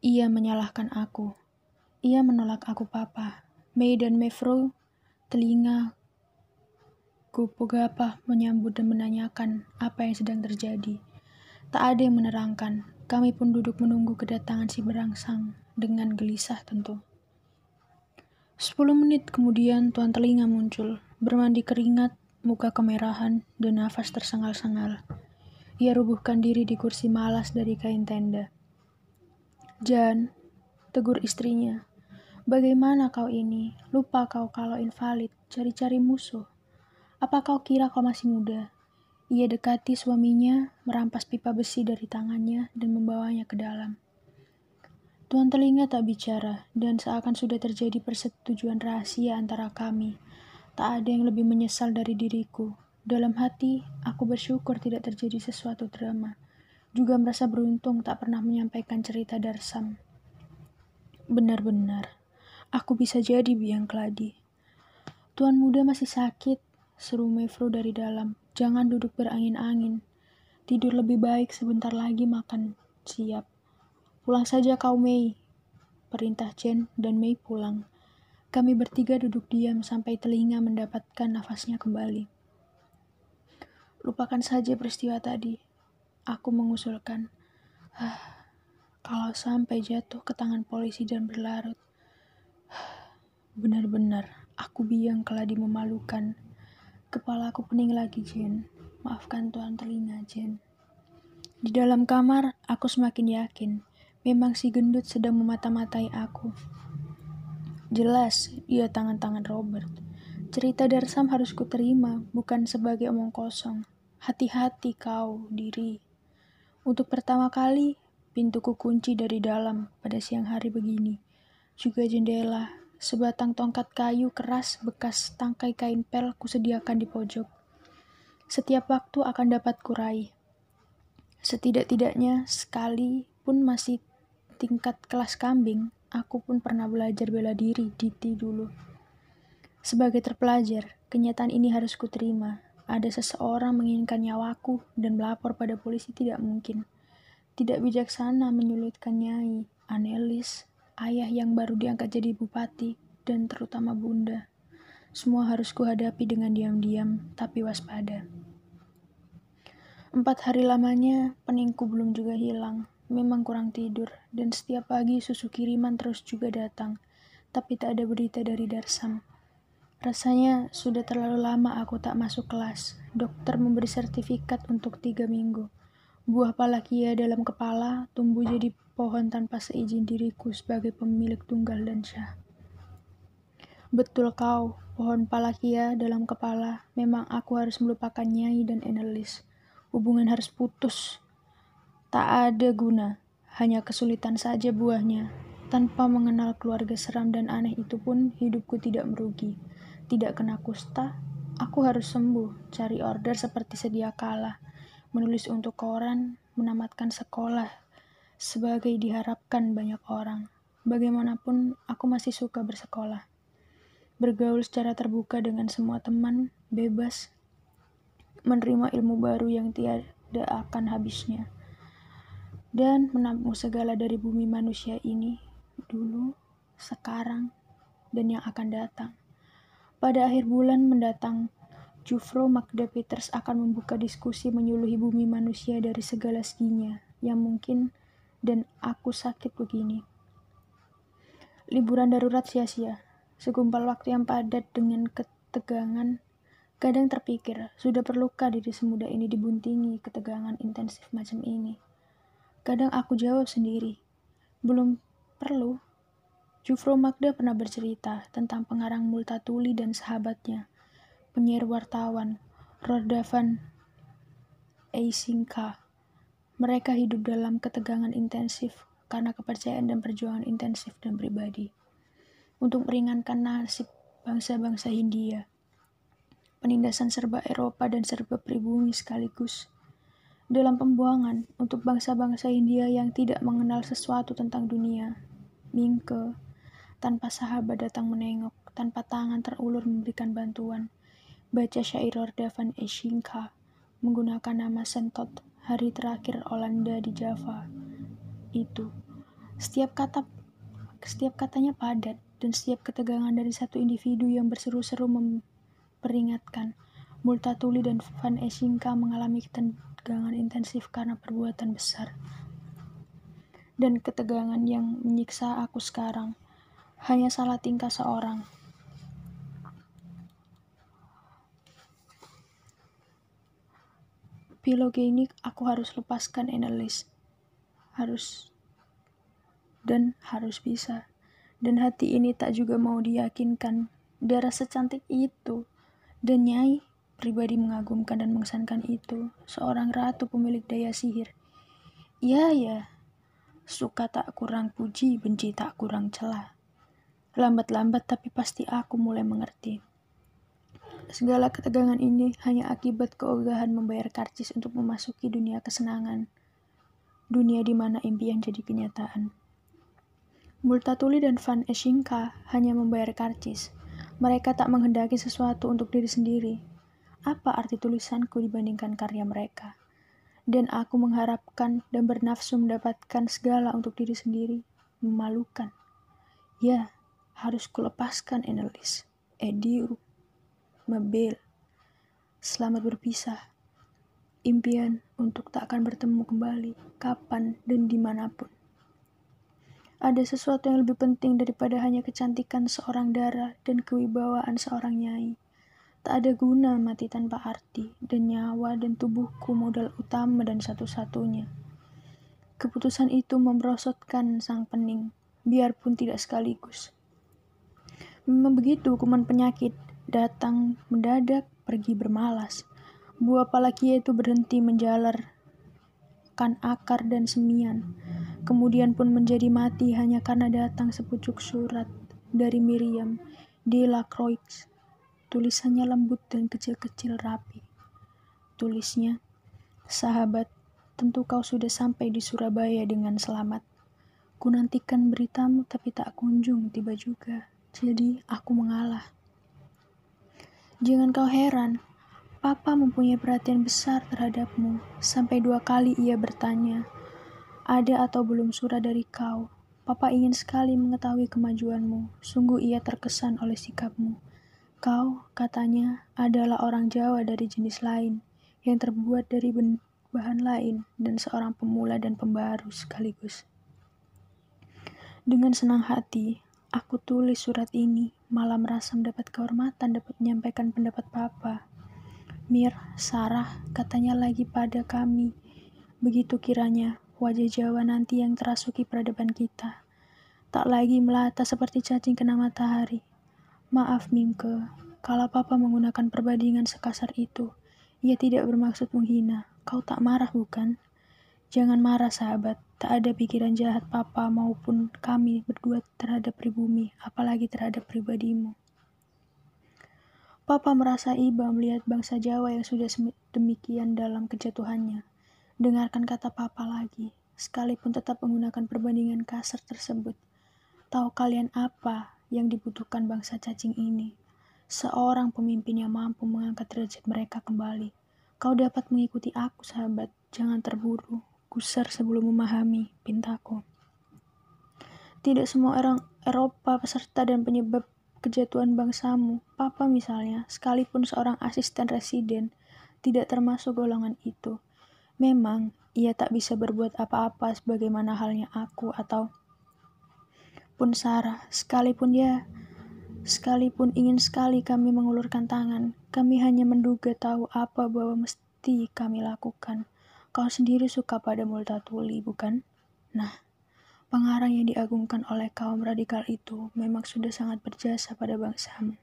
Ia menyalahkan aku. Ia menolak aku papa. Mei dan Mevro telinga Gupogapa menyambut dan menanyakan apa yang sedang terjadi. Tak ada yang menerangkan. Kami pun duduk menunggu kedatangan si berangsang dengan gelisah tentu. Sepuluh menit kemudian tuan telinga muncul, bermandi keringat, muka kemerahan, dan nafas tersengal-sengal. Ia rubuhkan diri di kursi malas dari kain tenda. Jan, tegur istrinya. Bagaimana kau ini? Lupa kau kalau invalid, cari-cari musuh. Apa kau kira kau masih muda? Ia dekati suaminya, merampas pipa besi dari tangannya dan membawanya ke dalam. Tuan telinga tak bicara, dan seakan sudah terjadi persetujuan rahasia antara kami. Tak ada yang lebih menyesal dari diriku. Dalam hati, aku bersyukur tidak terjadi sesuatu drama juga merasa beruntung tak pernah menyampaikan cerita Darsam. Benar-benar, aku bisa jadi biang keladi. Tuan muda masih sakit, seru Mevro dari dalam. Jangan duduk berangin-angin. Tidur lebih baik sebentar lagi makan siap. Pulang saja kau Mei. Perintah Chen dan Mei pulang. Kami bertiga duduk diam sampai telinga mendapatkan nafasnya kembali. Lupakan saja peristiwa tadi. Aku mengusulkan, ah, kalau sampai jatuh ke tangan polisi dan berlarut, benar-benar aku biang keladi memalukan. Kepala aku pening lagi, Jen. Maafkan tuan telinga, Jen. Di dalam kamar, aku semakin yakin memang si gendut sedang memata-matai aku. Jelas, ia tangan-tangan Robert. Cerita Darsam harus kuterima, bukan sebagai omong kosong. Hati-hati kau, diri. Untuk pertama kali, pintuku kunci dari dalam pada siang hari begini. Juga jendela, sebatang tongkat kayu keras bekas tangkai kain pel kusediakan di pojok. Setiap waktu akan dapat kurai. Setidak-tidaknya sekali pun masih tingkat kelas kambing, aku pun pernah belajar bela diri di dulu. Sebagai terpelajar, kenyataan ini harus kuterima ada seseorang menginginkan nyawaku dan melapor pada polisi tidak mungkin. Tidak bijaksana menyulitkan Nyai, Anelis, ayah yang baru diangkat jadi bupati, dan terutama bunda. Semua harus kuhadapi dengan diam-diam, tapi waspada. Empat hari lamanya, peningku belum juga hilang. Memang kurang tidur, dan setiap pagi susu kiriman terus juga datang. Tapi tak ada berita dari Darsam. Rasanya sudah terlalu lama aku tak masuk kelas. Dokter memberi sertifikat untuk tiga minggu. Buah palakia dalam kepala tumbuh jadi pohon tanpa seizin diriku sebagai pemilik tunggal dan syah. Betul kau, pohon palakia dalam kepala. Memang aku harus melupakan Nyai dan Enelis. Hubungan harus putus. Tak ada guna, hanya kesulitan saja buahnya. Tanpa mengenal keluarga seram dan aneh itu pun hidupku tidak merugi tidak kena kusta, aku harus sembuh, cari order seperti sedia kala, menulis untuk koran, menamatkan sekolah, sebagai diharapkan banyak orang. Bagaimanapun, aku masih suka bersekolah. Bergaul secara terbuka dengan semua teman, bebas, menerima ilmu baru yang tiada akan habisnya. Dan menampung segala dari bumi manusia ini, dulu, sekarang, dan yang akan datang. Pada akhir bulan mendatang, Jufro Magda Peters akan membuka diskusi menyuluhi bumi manusia dari segala seginya yang mungkin dan aku sakit begini. Liburan darurat sia-sia. Segumpal waktu yang padat dengan ketegangan. Kadang terpikir, sudah perlukah diri semudah ini dibuntingi ketegangan intensif macam ini? Kadang aku jawab sendiri, belum perlu. Jufro Magda pernah bercerita tentang pengarang Multatuli dan sahabatnya, penyiar wartawan, Rodavan Eisinka. Mereka hidup dalam ketegangan intensif karena kepercayaan dan perjuangan intensif dan pribadi. Untuk meringankan nasib bangsa-bangsa Hindia. Penindasan serba Eropa dan serba pribumi sekaligus. Dalam pembuangan untuk bangsa-bangsa India yang tidak mengenal sesuatu tentang dunia. Mingke, tanpa sahabat datang menengok, tanpa tangan terulur memberikan bantuan. Baca syair Ordavan Eshinka menggunakan nama Sentot, hari terakhir Olanda di Java. itu. Setiap kata setiap katanya padat dan setiap ketegangan dari satu individu yang berseru-seru memperingatkan. Multatuli dan Van Esinka mengalami ketegangan intensif karena perbuatan besar. Dan ketegangan yang menyiksa aku sekarang hanya salah tingkah seorang. Piloge ini aku harus lepaskan Annelies. Harus dan harus bisa. Dan hati ini tak juga mau diyakinkan darah secantik itu. Dan Nyai pribadi mengagumkan dan mengesankan itu, seorang ratu pemilik daya sihir. Ya, ya, suka tak kurang puji, benci tak kurang celah. Lambat-lambat tapi pasti aku mulai mengerti. Segala ketegangan ini hanya akibat keogahan membayar karcis untuk memasuki dunia kesenangan. Dunia di mana impian jadi kenyataan. Multatuli dan Van Eschinka hanya membayar karcis. Mereka tak menghendaki sesuatu untuk diri sendiri, apa arti tulisanku dibandingkan karya mereka. Dan aku mengharapkan dan bernafsu mendapatkan segala untuk diri sendiri. Memalukan. Ya, harus kulepaskan Annelies, Ediu, Mabel. Selamat berpisah. Impian untuk tak akan bertemu kembali, kapan dan di mana pun. Ada sesuatu yang lebih penting daripada hanya kecantikan seorang darah dan kewibawaan seorang nyai. Tak ada guna mati tanpa arti, dan nyawa dan tubuhku modal utama dan satu-satunya. Keputusan itu memrosotkan sang pening, biarpun tidak sekaligus. Memang begitu hukuman penyakit, datang mendadak, pergi bermalas. Buah palakia itu berhenti menjalar kan akar dan semian, kemudian pun menjadi mati hanya karena datang sepucuk surat dari Miriam de la Croix Tulisannya lembut dan kecil-kecil rapi. Tulisnya, Sahabat, tentu kau sudah sampai di Surabaya dengan selamat. Ku nantikan beritamu tapi tak kunjung tiba juga. Jadi aku mengalah. Jangan kau heran, Papa mempunyai perhatian besar terhadapmu. Sampai dua kali ia bertanya, ada atau belum surat dari kau? Papa ingin sekali mengetahui kemajuanmu. Sungguh ia terkesan oleh sikapmu. Kau, katanya, adalah orang Jawa dari jenis lain, yang terbuat dari bahan lain, dan seorang pemula dan pembaru sekaligus. Dengan senang hati, aku tulis surat ini, malah merasa mendapat kehormatan dapat menyampaikan pendapat Papa. Mir, Sarah, katanya lagi pada kami. Begitu kiranya wajah Jawa nanti yang terasuki peradaban kita. Tak lagi melata seperti cacing kena matahari, Maaf Mingke, kalau papa menggunakan perbandingan sekasar itu, ia tidak bermaksud menghina. Kau tak marah bukan? Jangan marah sahabat, tak ada pikiran jahat papa maupun kami berdua terhadap pribumi, apalagi terhadap pribadimu. Papa merasa iba melihat bangsa Jawa yang sudah demikian dalam kejatuhannya. Dengarkan kata papa lagi, sekalipun tetap menggunakan perbandingan kasar tersebut. Tahu kalian apa yang dibutuhkan bangsa cacing ini. Seorang pemimpin yang mampu mengangkat derajat mereka kembali. Kau dapat mengikuti aku, sahabat. Jangan terburu. Kusar sebelum memahami, pintaku. Tidak semua orang Eropa peserta dan penyebab kejatuhan bangsamu. Papa misalnya, sekalipun seorang asisten residen, tidak termasuk golongan itu. Memang, ia tak bisa berbuat apa-apa sebagaimana halnya aku atau pun Sarah, sekalipun dia, sekalipun ingin sekali kami mengulurkan tangan, kami hanya menduga tahu apa bahwa mesti kami lakukan. Kau sendiri suka pada Multatuli, bukan? Nah, pengarang yang diagungkan oleh kaum radikal itu memang sudah sangat berjasa pada bangsamu.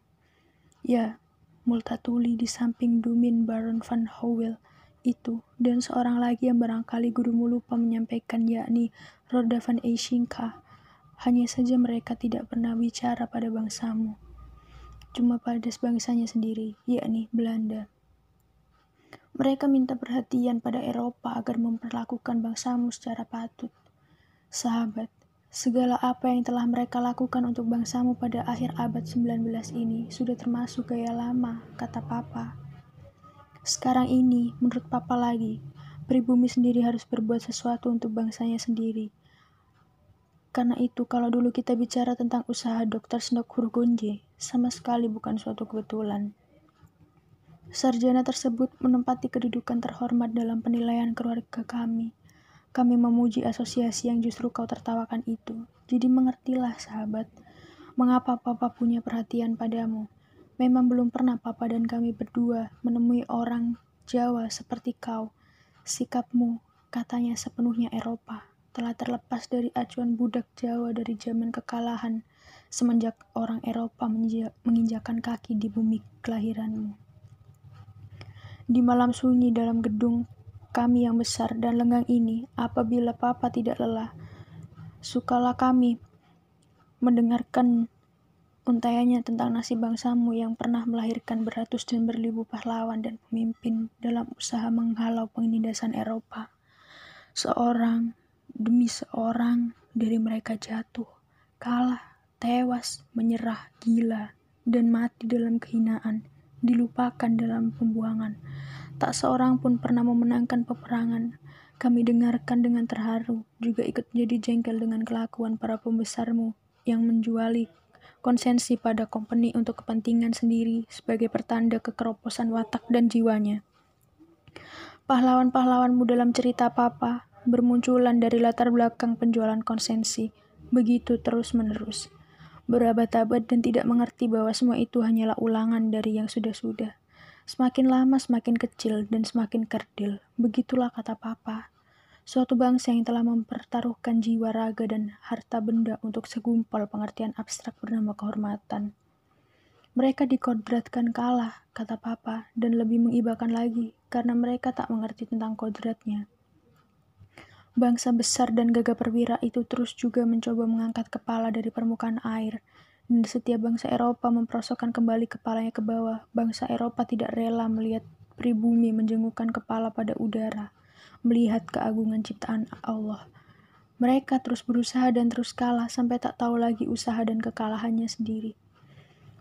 Ya, Multatuli di samping Dumin Baron van Howell itu dan seorang lagi yang barangkali gurumu lupa menyampaikan yakni Roda van Eishinka hanya saja mereka tidak pernah bicara pada bangsamu, cuma pada bangsanya sendiri, yakni Belanda. Mereka minta perhatian pada Eropa agar memperlakukan bangsamu secara patut. Sahabat, segala apa yang telah mereka lakukan untuk bangsamu pada akhir abad 19 ini sudah termasuk gaya lama, kata Papa. Sekarang ini, menurut Papa lagi, pribumi sendiri harus berbuat sesuatu untuk bangsanya sendiri Karena itu, kalau dulu kita bicara tentang usaha Dr. Snok Hurgonje, sama sekali bukan suatu kebetulan. Sarjana tersebut menempati kedudukan terhormat dalam penilaian keluarga kami. Kami memuji asosiasi yang justru kau tertawakan itu. Jadi mengertilah, sahabat, mengapa Papa punya perhatian padamu. Memang belum pernah Papa dan kami berdua menemui orang Jawa seperti kau. Sikapmu, katanya sepenuhnya Eropa telah terlepas dari acuan budak Jawa dari zaman kekalahan semenjak orang Eropa menginjakan kaki di bumi kelahiranmu. Di malam sunyi dalam gedung kami yang besar dan lenggang ini, apabila Papa tidak lelah, sukalah kami mendengarkan untaiannya tentang nasib bangsamu yang pernah melahirkan beratus dan berlibu pahlawan dan pemimpin dalam usaha menghalau penindasan Eropa. Seorang demi seorang dari mereka jatuh, kalah, tewas, menyerah, gila, dan mati dalam kehinaan, dilupakan dalam pembuangan. Tak seorang pun pernah memenangkan peperangan. Kami dengarkan dengan terharu, juga ikut menjadi jengkel dengan kelakuan para pembesarmu yang menjuali konsensi pada company untuk kepentingan sendiri sebagai pertanda kekeroposan watak dan jiwanya. Pahlawan-pahlawanmu dalam cerita Papa bermunculan dari latar belakang penjualan konsensi, begitu terus-menerus. Berabad-abad dan tidak mengerti bahwa semua itu hanyalah ulangan dari yang sudah-sudah. Semakin lama semakin kecil dan semakin kerdil. Begitulah kata Papa. Suatu bangsa yang telah mempertaruhkan jiwa raga dan harta benda untuk segumpal pengertian abstrak bernama kehormatan. Mereka dikodratkan kalah, kata Papa, dan lebih mengibakan lagi, karena mereka tak mengerti tentang kodratnya. Bangsa besar dan gagah perwira itu terus juga mencoba mengangkat kepala dari permukaan air, dan setiap bangsa Eropa memperosokkan kembali kepalanya ke bawah. Bangsa Eropa tidak rela melihat pribumi menjengukkan kepala pada udara, melihat keagungan ciptaan Allah. Mereka terus berusaha dan terus kalah sampai tak tahu lagi usaha dan kekalahannya sendiri.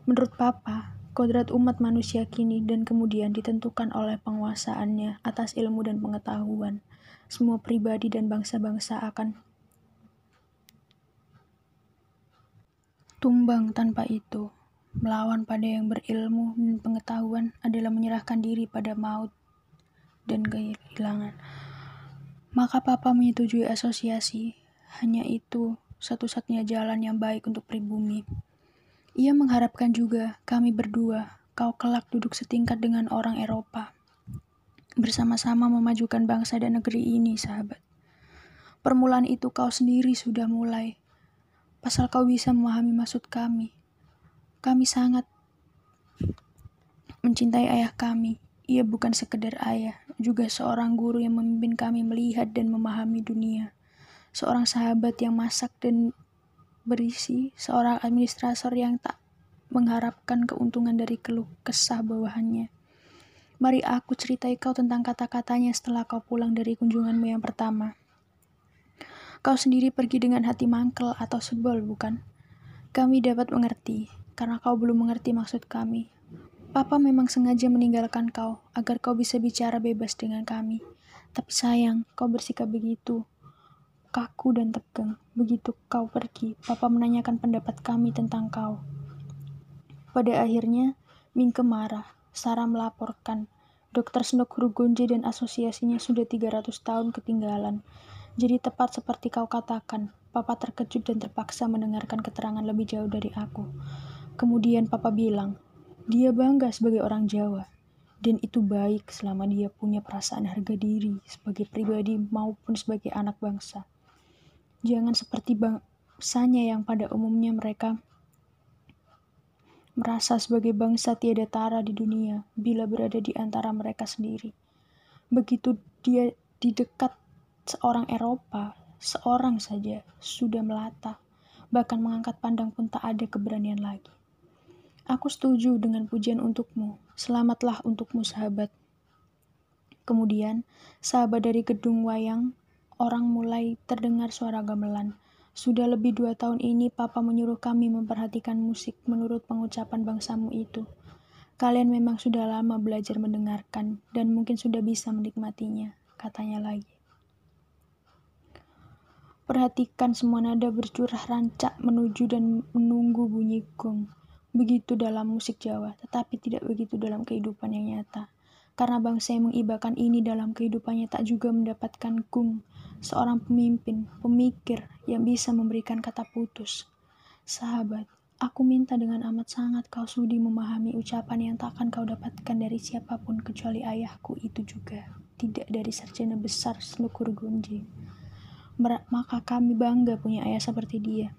Menurut Papa, kodrat umat manusia kini dan kemudian ditentukan oleh penguasaannya atas ilmu dan pengetahuan semua pribadi dan bangsa-bangsa akan tumbang tanpa itu. Melawan pada yang berilmu dan pengetahuan adalah menyerahkan diri pada maut dan kehilangan. Maka Papa menyetujui asosiasi. Hanya itu satu-satunya jalan yang baik untuk pribumi. Ia mengharapkan juga kami berdua, kau kelak duduk setingkat dengan orang Eropa bersama-sama memajukan bangsa dan negeri ini, sahabat. Permulaan itu kau sendiri sudah mulai. Pasal kau bisa memahami maksud kami. Kami sangat mencintai ayah kami. Ia bukan sekedar ayah, juga seorang guru yang memimpin kami melihat dan memahami dunia. Seorang sahabat yang masak dan berisi, seorang administrator yang tak mengharapkan keuntungan dari keluh kesah bawahannya. Mari aku ceritai kau tentang kata-katanya setelah kau pulang dari kunjunganmu yang pertama. Kau sendiri pergi dengan hati mangkel atau sebel, bukan? Kami dapat mengerti, karena kau belum mengerti maksud kami. Papa memang sengaja meninggalkan kau, agar kau bisa bicara bebas dengan kami. Tapi sayang, kau bersikap begitu. Kaku dan tegang. Begitu kau pergi, Papa menanyakan pendapat kami tentang kau. Pada akhirnya, Mingke marah Sarah melaporkan, Dr. Snok Hurgunje dan asosiasinya sudah 300 tahun ketinggalan. Jadi tepat seperti kau katakan, Papa terkejut dan terpaksa mendengarkan keterangan lebih jauh dari aku. Kemudian Papa bilang, dia bangga sebagai orang Jawa. Dan itu baik selama dia punya perasaan harga diri sebagai pribadi maupun sebagai anak bangsa. Jangan seperti bangsanya yang pada umumnya mereka merasa sebagai bangsa tiada tara di dunia bila berada di antara mereka sendiri. Begitu dia di dekat seorang Eropa, seorang saja sudah melata, bahkan mengangkat pandang pun tak ada keberanian lagi. Aku setuju dengan pujian untukmu. Selamatlah untukmu, sahabat. Kemudian, sahabat dari gedung wayang, orang mulai terdengar suara gamelan. Sudah lebih dua tahun ini Papa menyuruh kami memperhatikan musik menurut pengucapan bangsamu itu. Kalian memang sudah lama belajar mendengarkan dan mungkin sudah bisa menikmatinya, katanya lagi. Perhatikan semua nada bercurah rancak menuju dan menunggu bunyi gong. Begitu dalam musik Jawa, tetapi tidak begitu dalam kehidupan yang nyata. Karena bangsa yang mengibakan ini dalam kehidupannya tak juga mendapatkan gung, seorang pemimpin, pemikir yang bisa memberikan kata putus. Sahabat, aku minta dengan amat sangat kau sudi memahami ucapan yang tak akan kau dapatkan dari siapa pun kecuali ayahku itu juga, tidak dari sarjana besar Snukur Gunji maka kami bangga punya ayah seperti dia.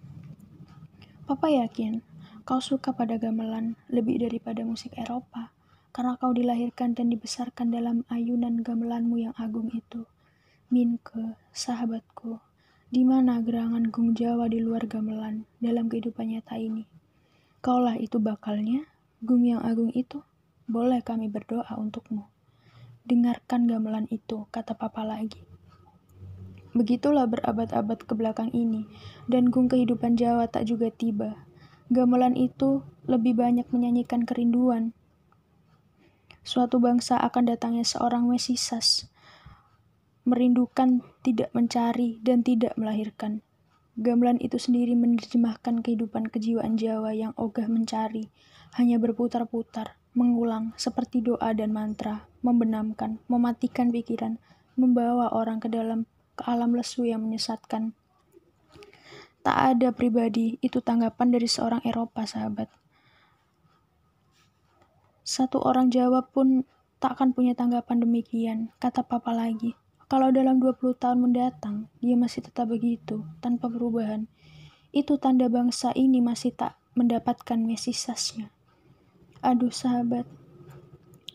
Papa yakin kau suka pada gamelan lebih daripada musik Eropa, karena kau dilahirkan dan dibesarkan dalam ayunan gamelanmu yang agung itu. Minke, sahabatku, di mana gerangan gung Jawa di luar gamelan dalam kehidupan nyata ini? Kaulah itu bakalnya, gung yang agung itu. Boleh kami berdoa untukmu. Dengarkan gamelan itu, kata papa lagi. Begitulah berabad-abad ke belakang ini, dan gung kehidupan Jawa tak juga tiba. Gamelan itu lebih banyak menyanyikan kerinduan. Suatu bangsa akan datangnya seorang Mesisas, merindukan, tidak mencari, dan tidak melahirkan. Gamelan itu sendiri menerjemahkan kehidupan kejiwaan Jawa yang ogah mencari, hanya berputar-putar, mengulang seperti doa dan mantra, membenamkan, mematikan pikiran, membawa orang ke dalam ke alam lesu yang menyesatkan. Tak ada pribadi, itu tanggapan dari seorang Eropa, sahabat. Satu orang Jawa pun tak akan punya tanggapan demikian, kata papa lagi. Kalau dalam 20 tahun mendatang, dia masih tetap begitu, tanpa perubahan. Itu tanda bangsa ini masih tak mendapatkan mesisasnya. Aduh sahabat,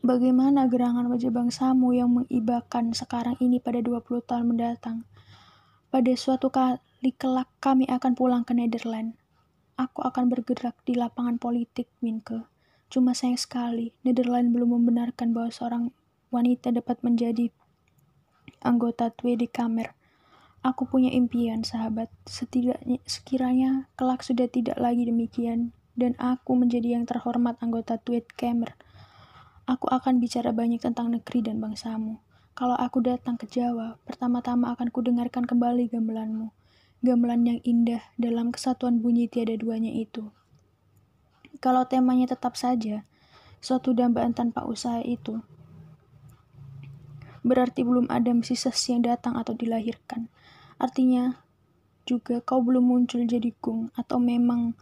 Bagaimana gerangan wajah bangsamu yang mengibakan sekarang ini pada 20 tahun mendatang? Pada suatu kali kelak kami akan pulang ke Nederland. Aku akan bergerak di lapangan politik, Minke. Cuma sayang sekali, Nederland belum membenarkan bahwa seorang wanita dapat menjadi anggota Tweede Kamer. Aku punya impian, sahabat. Setidaknya, sekiranya kelak sudah tidak lagi demikian, dan aku menjadi yang terhormat anggota Tweede Kamer Aku akan bicara banyak tentang negeri dan bangsamu. Kalau aku datang ke Jawa, pertama-tama akan kudengarkan kembali gamelanmu. Gamelan yang indah dalam kesatuan bunyi tiada duanya itu. Kalau temanya tetap saja, suatu dambaan tanpa usaha itu, berarti belum ada sisa yang datang atau dilahirkan. Artinya, juga kau belum muncul jadi kung atau memang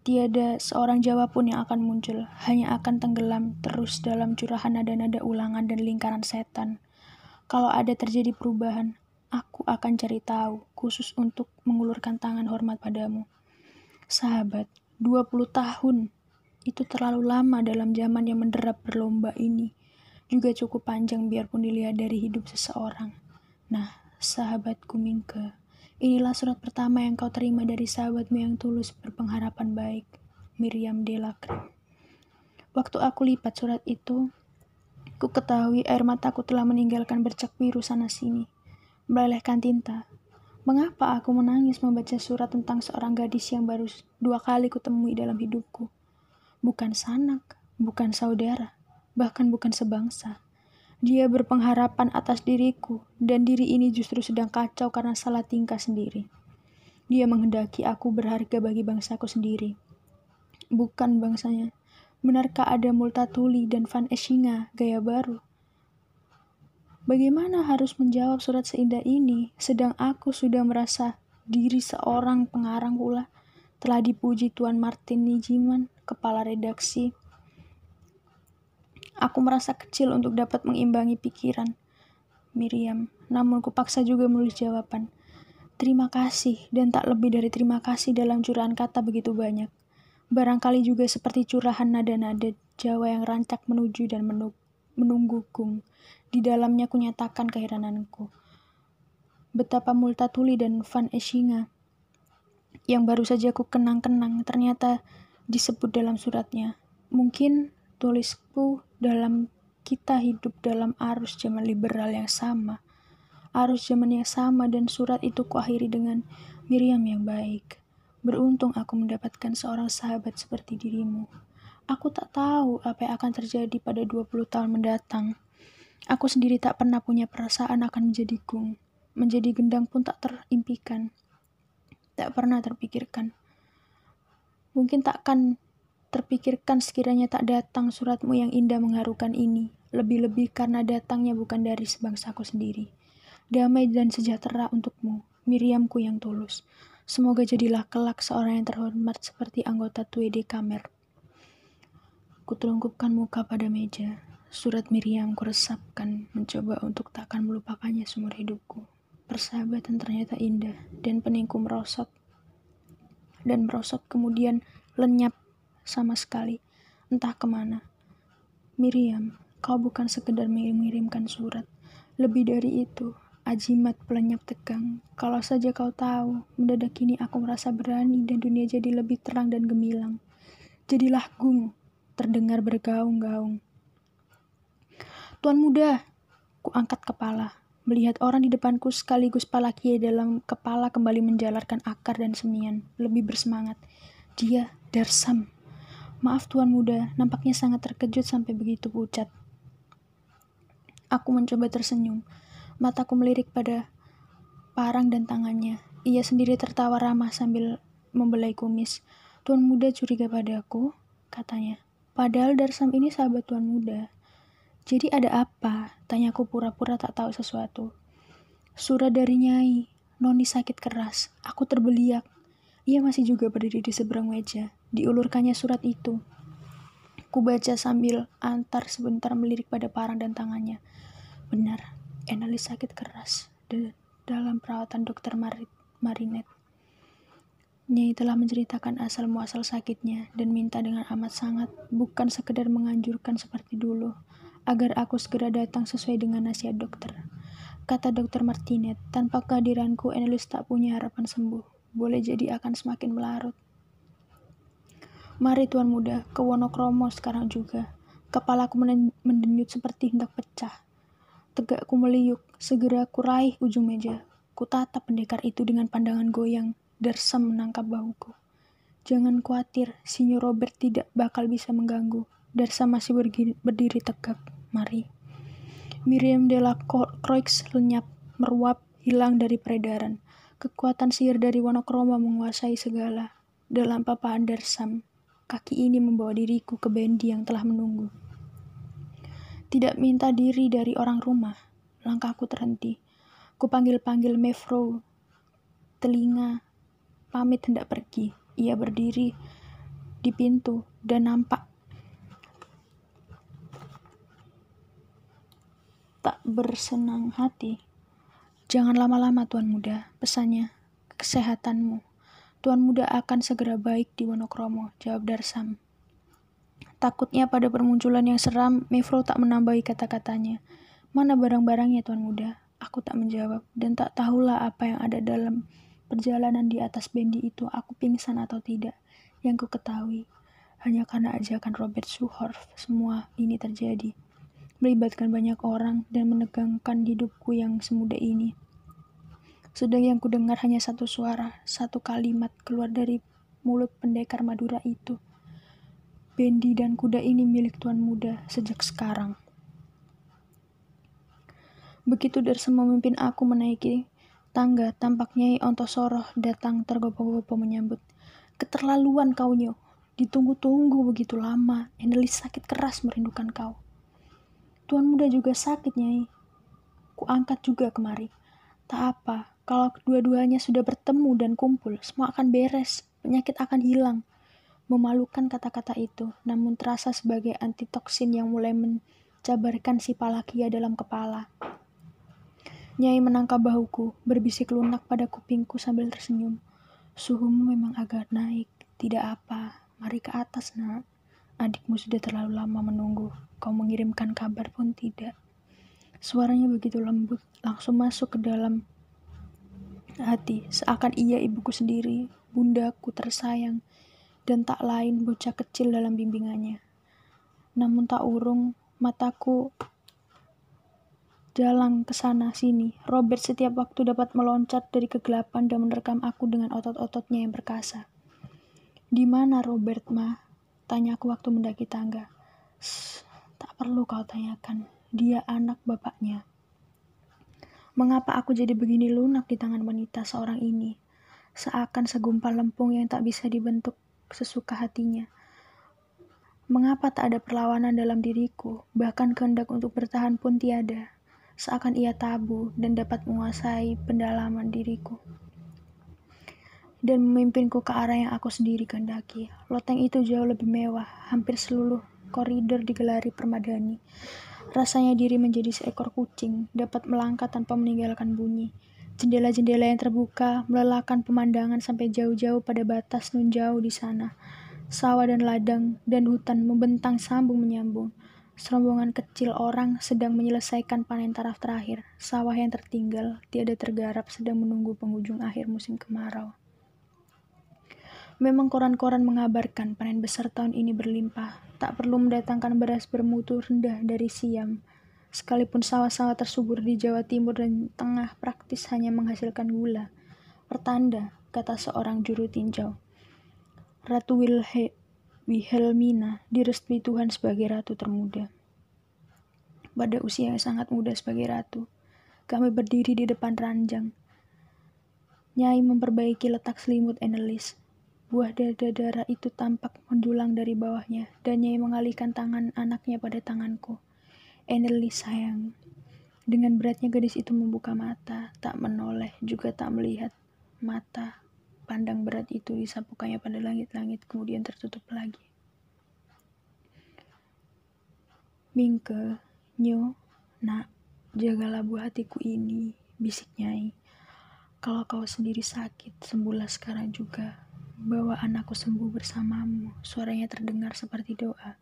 Tiada seorang Jawa pun yang akan muncul, hanya akan tenggelam terus dalam curahan nada-nada ulangan dan lingkaran setan. Kalau ada terjadi perubahan, aku akan cari tahu, khusus untuk mengulurkan tangan hormat padamu. Sahabat, 20 tahun itu terlalu lama dalam zaman yang menderap berlomba ini. Juga cukup panjang biarpun dilihat dari hidup seseorang. Nah, sahabatku Mingke, Inilah surat pertama yang kau terima dari sahabatmu yang tulus berpengharapan baik, Miriam Delacre. Waktu aku lipat surat itu, ku ketahui air mataku telah meninggalkan bercak biru sana-sini, melelehkan tinta. Mengapa aku menangis membaca surat tentang seorang gadis yang baru dua kali kutemui dalam hidupku? Bukan sanak, bukan saudara, bahkan bukan sebangsa. Dia berpengharapan atas diriku, dan diri ini justru sedang kacau karena salah tingkah sendiri. Dia menghendaki aku berharga bagi bangsaku sendiri. Bukan bangsanya. Benarkah ada Multatuli dan Van Eshinga gaya baru? Bagaimana harus menjawab surat seindah ini, sedang aku sudah merasa diri seorang pengarang pula telah dipuji Tuan Martin Nijiman, kepala redaksi Aku merasa kecil untuk dapat mengimbangi pikiran. Miriam, namun kupaksa juga menulis jawaban. Terima kasih, dan tak lebih dari terima kasih dalam curahan kata begitu banyak. Barangkali juga seperti curahan nada-nada Jawa yang rancak menuju dan menunggu gung. Di dalamnya kunyatakan keherananku. Betapa Multatuli dan Van Eshinga yang baru saja ku kenang-kenang ternyata disebut dalam suratnya. Mungkin tulisku dalam kita hidup dalam arus zaman liberal yang sama. Arus zaman yang sama dan surat itu kuakhiri dengan Miriam yang baik. Beruntung aku mendapatkan seorang sahabat seperti dirimu. Aku tak tahu apa yang akan terjadi pada 20 tahun mendatang. Aku sendiri tak pernah punya perasaan akan menjadi gung. menjadi gendang pun tak terimpikan. Tak pernah terpikirkan. Mungkin takkan terpikirkan sekiranya tak datang suratmu yang indah mengharukan ini. Lebih-lebih karena datangnya bukan dari sebangsaku sendiri. Damai dan sejahtera untukmu, Miriamku yang tulus. Semoga jadilah kelak seorang yang terhormat seperti anggota Tuede Kamer. Kutelungkupkan muka pada meja. Surat Miriam kuresapkan, mencoba untuk takkan melupakannya seumur hidupku. Persahabatan ternyata indah, dan peningku merosot. Dan merosot kemudian lenyap sama sekali, entah ke mana. Miriam, kau bukan sekedar mengirimkan surat. Lebih dari itu, Ajimat pelenyap tegang. Kalau saja kau tahu, mendadak kini aku merasa berani dan dunia jadi lebih terang dan gemilang. Jadilah gung, terdengar bergaung-gaung. Tuan muda, ku angkat kepala, melihat orang di depanku sekaligus palakia dalam kepala kembali menjalarkan akar dan semian, lebih bersemangat. Dia, Darsam. Maaf tuan muda, nampaknya sangat terkejut sampai begitu pucat. Aku mencoba tersenyum. Mataku melirik pada parang dan tangannya. Ia sendiri tertawa ramah sambil membelai kumis. Tuan muda curiga padaku, katanya. Padahal Darsam ini sahabat tuan muda. Jadi ada apa? Tanyaku pura-pura tak tahu sesuatu. Surat dari Nyai. Noni sakit keras. Aku terbeliak. Ia masih juga berdiri di seberang meja. Diulurkannya surat itu. Ku baca sambil antar sebentar melirik pada parang dan tangannya. Benar, Enalis sakit keras dalam perawatan dokter Marit, Marinet. Nyai telah menceritakan asal muasal sakitnya dan minta dengan amat sangat, bukan sekedar menganjurkan seperti dulu, agar aku segera datang sesuai dengan nasihat dokter. Kata dokter Martinet, tanpa kehadiranku Enelis tak punya harapan sembuh. Boleh jadi akan semakin melarut. Mari tuan muda, ke Wonokromo sekarang juga. Kepalaku mendenyut seperti hendak pecah. Tegak ku meliuk, segera ku raih ujung meja. Ku tatap pendekar itu dengan pandangan goyang, Darsam menangkap bahuku. Jangan khawatir, Sinyo Robert tidak bakal bisa mengganggu. Darsam masih berdiri, tegak. Mari. Miriam de la Croix lenyap, meruap, hilang dari peredaran. Kekuatan sihir dari Wonokromo menguasai segala. Dalam papaan Darsam, kaki ini membawa diriku ke Bendi yang telah menunggu. Tidak minta diri dari orang rumah. Langkahku terhenti. Kupanggil-panggil Mevro. Telinga. Pamit hendak pergi. Ia berdiri di pintu dan nampak tak bersenang hati. Jangan lama-lama, Tuan Muda, pesannya. Kesehatanmu. Tuan Muda akan segera baik di Wonokromo, jawab Darsam. Takutnya pada permunculan yang seram, Mevro tak menambahi kata-katanya. Mana barang-barangnya, Tuan Muda? Aku tak menjawab, dan tak tahulah apa yang ada dalam perjalanan di atas bendi itu, aku pingsan atau tidak. Yang ku ketahui, hanya karena ajakan Robert Suhorf, semua ini terjadi. Melibatkan banyak orang dan menegangkan hidupku yang semudah ini. Sedang yang kudengar hanya satu suara, satu kalimat keluar dari mulut pendekar Madura itu. Bendi dan kuda ini milik tuan muda sejak sekarang. Begitu Darsem memimpin aku menaiki tangga, tampaknya Ontosoroh datang tergopoh-gopoh menyambut. Keterlaluan kau nyo, ditunggu-tunggu begitu lama, Endelis sakit keras merindukan kau. Tuan muda juga sakit, Nyai. Ku angkat juga kemari. Tak apa, kalau kedua-duanya sudah bertemu dan kumpul, semua akan beres, penyakit akan hilang. Memalukan kata-kata itu, namun terasa sebagai antitoksin yang mulai mencabarkan si Palakia dalam kepala. Nyai menangkap bahuku, berbisik lunak pada kupingku sambil tersenyum. Suhumu memang agak naik, tidak apa. Mari ke atas, nak. Adikmu sudah terlalu lama menunggu. Kau mengirimkan kabar pun tidak. Suaranya begitu lembut, langsung masuk ke dalam hati, seakan ia ibuku sendiri, bundaku tersayang, dan tak lain bocah kecil dalam bimbingannya. Namun tak urung, mataku jalan ke sana sini. Robert setiap waktu dapat meloncat dari kegelapan dan menerkam aku dengan otot-ototnya yang perkasa. Di mana Robert, ma? Tanyaku waktu mendaki tangga. tak perlu kau tanyakan. Dia anak bapaknya. Mengapa aku jadi begini lunak di tangan wanita seorang ini? Seakan segumpal lempung yang tak bisa dibentuk sesuka hatinya. Mengapa tak ada perlawanan dalam diriku, bahkan kehendak untuk bertahan pun tiada? Seakan ia tabu dan dapat menguasai pendalaman diriku dan memimpinku ke arah yang aku sendiri kehendaki. Loteng itu jauh lebih mewah, hampir seluruh koridor digelari permadani. Rasanya diri menjadi seekor kucing, dapat melangkah tanpa meninggalkan bunyi. Jendela-jendela yang terbuka melelahkan pemandangan sampai jauh-jauh pada batas nun jauh di sana. Sawah dan ladang dan hutan membentang sambung menyambung. Serombongan kecil orang sedang menyelesaikan panen taraf terakhir. Sawah yang tertinggal, tiada tergarap sedang menunggu penghujung akhir musim kemarau. Memang koran-koran mengabarkan panen besar tahun ini berlimpah. Tak perlu mendatangkan beras bermutu rendah dari Siam. Sekalipun sawah-sawah tersubur di Jawa Timur dan Tengah praktis hanya menghasilkan gula. Pertanda, kata seorang juru tinjau. Ratu Wilhe Wilhelmina direstui Tuhan sebagai ratu termuda. Pada usia yang sangat muda sebagai ratu, kami berdiri di depan ranjang. Nyai memperbaiki letak selimut Enelis. Buah dada darah itu tampak mendulang dari bawahnya, dan Nyai mengalihkan tangan anaknya pada tanganku. Eneli sayang. Dengan beratnya gadis itu membuka mata, tak menoleh, juga tak melihat. Mata, pandang berat itu disapukannya pada langit-langit, kemudian tertutup lagi. Mingke, Nyo, nak, jagalah buah hatiku ini, bisik Nyai. Kalau kau sendiri sakit, sembuhlah sekarang juga. Bawa anakku sembuh bersamamu, suaranya terdengar seperti doa.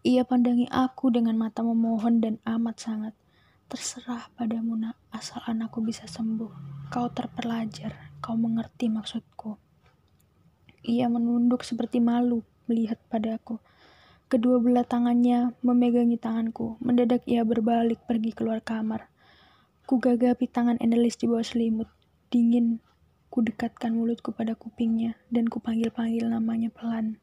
Ia pandangi aku dengan mata memohon dan amat sangat. Terserah padamu nak, asal anakku bisa sembuh. Kau terpelajar, kau mengerti maksudku. Ia menunduk seperti malu melihat padaku. Kedua belah tangannya memegangi tanganku. Mendadak ia berbalik pergi keluar kamar. Ku gagapi tangan Endelis di bawah selimut. Dingin Ku dekatkan mulutku pada kupingnya dan ku panggil-panggil namanya pelan.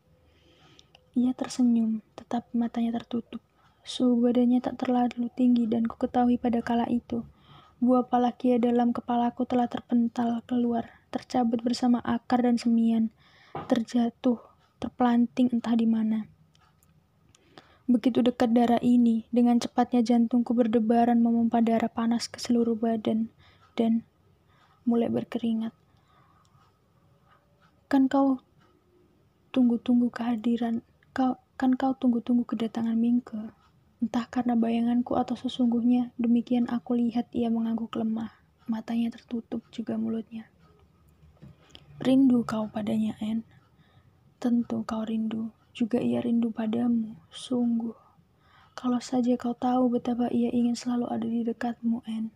Ia tersenyum, tetapi matanya tertutup. Suhu badannya tak terlalu tinggi dan ku ketahui pada kala itu. Buah palakia dalam kepalaku telah terpental keluar, tercabut bersama akar dan semian, terjatuh, terpelanting entah di mana. Begitu dekat darah ini, dengan cepatnya jantungku berdebaran memompa darah panas ke seluruh badan, dan mulai berkeringat. Kan kau tunggu-tunggu kehadiran, kau kan kau tunggu-tunggu kedatangan Mingke. Entah karena bayanganku atau sesungguhnya, demikian aku lihat ia mengangguk lemah, matanya tertutup juga mulutnya. Rindu kau padanya, En. Tentu kau rindu, juga ia rindu padamu, sungguh. Kalau saja kau tahu betapa ia ingin selalu ada di dekatmu, En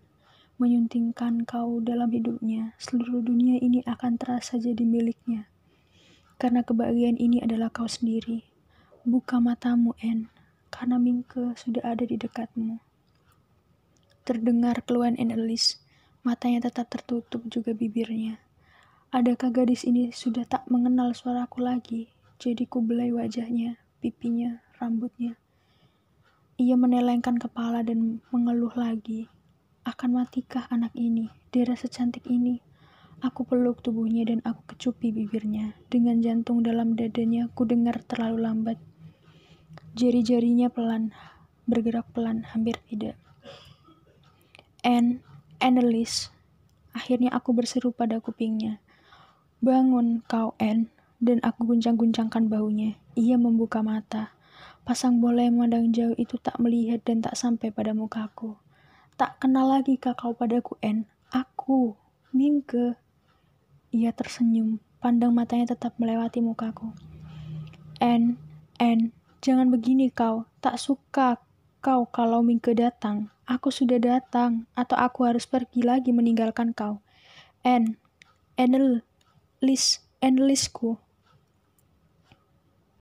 menyuntingkan kau dalam hidupnya, seluruh dunia ini akan terasa jadi miliknya. Karena kebahagiaan ini adalah kau sendiri. Buka matamu, En, karena Mingke sudah ada di dekatmu. Terdengar keluhan Enelis, matanya tetap tertutup juga bibirnya. Adakah gadis ini sudah tak mengenal suaraku lagi? Jadi ku belai wajahnya, pipinya, rambutnya. Ia menelengkan kepala dan mengeluh lagi. Akan matikah anak ini, Dera secantik ini? Aku peluk tubuhnya dan aku kecupi bibirnya. Dengan jantung dalam dadanya, ku dengar terlalu lambat. Jari-jarinya pelan, bergerak pelan, hampir tidak. Anne, Annelies. Akhirnya aku berseru pada kupingnya. Bangun kau, Anne. Dan aku guncang-guncangkan bahunya. Ia membuka mata. Pasang bola yang memandang jauh itu tak melihat dan tak sampai pada mukaku. Tak kenal lagi kau padaku, En. Aku, Mingke. Ia tersenyum, pandang matanya tetap melewati mukaku. En, En, jangan begini kau. Tak suka kau kalau Mingke datang. Aku sudah datang, atau aku harus pergi lagi meninggalkan kau. En, Enel, Lis, Enlisku.